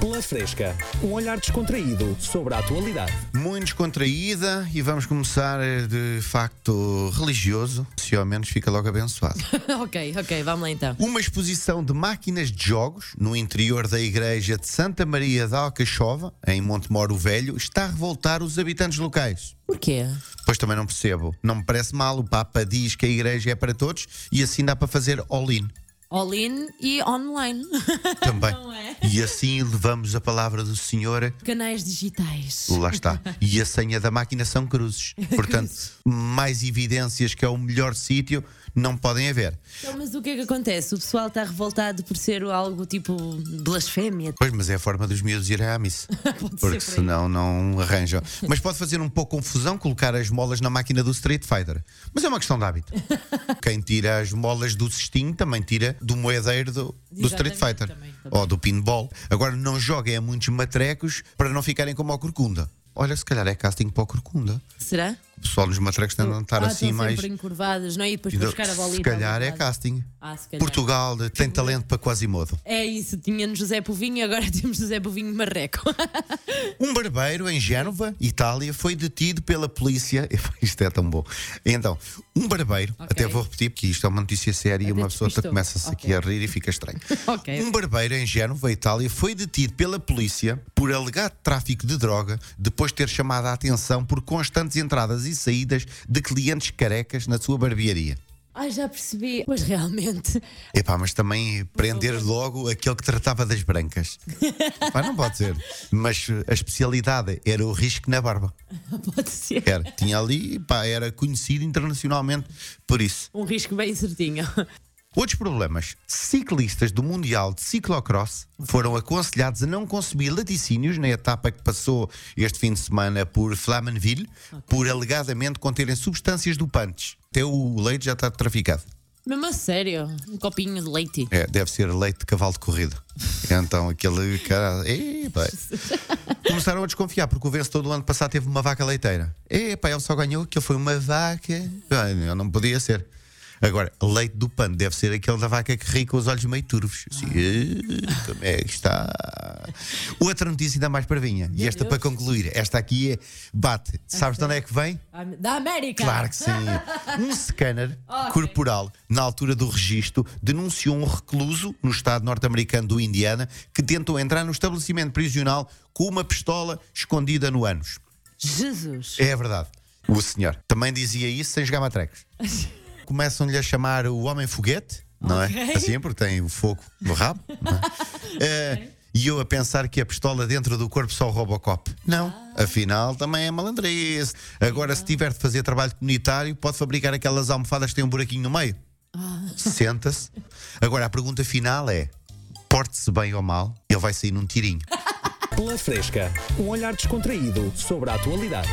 Pela Fresca, um olhar descontraído sobre a atualidade. Muito descontraída e vamos começar eh, de facto religioso, se ao menos fica logo abençoado. ok, ok, vamos lá então. Uma exposição de máquinas de jogos no interior da igreja de Santa Maria da Alcachova, em Montemoro Velho, está a revoltar os habitantes locais. Porquê? Pois também não percebo. Não me parece mal. O Papa diz que a igreja é para todos e assim dá para fazer all-in. All-in e online. Também. Não é? E assim levamos a palavra do Senhor. Canais digitais. Lá está. E a senha da máquina são cruzes. Portanto, mais evidências que é o melhor sítio não podem haver. Então, mas o que é que acontece? O pessoal está revoltado por ser algo tipo blasfémia. Pois, mas é a forma dos miúdos irem à missa. Porque senão não arranjam. Mas pode fazer um pouco confusão colocar as molas na máquina do Street Fighter. Mas é uma questão de hábito. Quem tira as molas do cestinho também tira do moedeiro do, do Street Fighter. também, também. Ou do pinball. Agora não joguem a muitos matrecos para não ficarem como ao Corcunda. Olha, se calhar é casting para o Corcunda. Será? O pessoal nos matrecos tentam estar ah, assim estão mais. encurvadas, não é? E depois E buscar a bolinha. Se calhar é casting. Ah, calhar. Portugal de- tem talento para Quasimodo. É isso, tínhamos José Povinho, agora temos José Povinho Marreco. Um barbeiro em Génova, Itália, foi detido pela polícia. Isto é tão bom. Então, um barbeiro, Ok. até vou repetir porque isto é uma notícia séria e uma pessoa começa-se aqui Ok. a rir e fica estranho. Ok. Um barbeiro em Génova, Itália, foi detido pela polícia por alegado tráfico de droga depois de ter chamado a atenção por constantes entradas e saídas de clientes carecas na sua barbearia. Ai, já percebi. Pois realmente. Epá, mas também prender logo aquele que tratava das brancas. Pá, não pode ser. Mas eh, a especialidade era o risco na barba. Pode ser. Era, tinha ali, pá, era conhecido internacionalmente por isso. Um risco bem certinho. Outros problemas. Ciclistas do Mundial de Ciclocross foram aconselhados a não consumir laticínios na etapa que passou este fim de semana por Flamanville, por alegadamente conterem substâncias dopantes. Até o leite já está traficado. Mesmo a sério, um copinho de leite. É, deve ser leite de cavalo de corrida. Então aquele cara. Epa. Começaram a desconfiar, porque o vencedor do ano passado teve uma vaca leiteira. Epá, ele só ganhou que foi uma vaca. Não, não podia ser. Agora, leite do pano deve ser aquele da vaca que ri com os olhos meio turvos. Assim, "Eh, como é que está? Outra notícia ainda mais parvinha. E esta Deus. para concluir. Esta aqui é. Bate. Sabes de onde é que vem? Da América! Claro que sim. Um scanner corporal, na altura do registro, denunciou um recluso no estado norte-americano do Indiana que tentou entrar no estabelecimento prisional com uma pistola escondida no ânus. Jesus! É verdade. O senhor também dizia isso sem jogar matrecos. Começam-lhe a chamar o homem foguete, não Ok. é? Assim, porque tem o fogo no rabo. é? Eh, E eu a pensar que a pistola dentro do corpo só o Robocop. Não, afinal também é malandrice. Agora, se tiver de fazer trabalho comunitário, pode fabricar aquelas almofadas que têm um buraquinho no meio. Senta-se. Agora, a pergunta final é: porte-se bem ou mal, ele vai sair num tirinho. Pela Fresca, um olhar descontraído sobre a atualidade.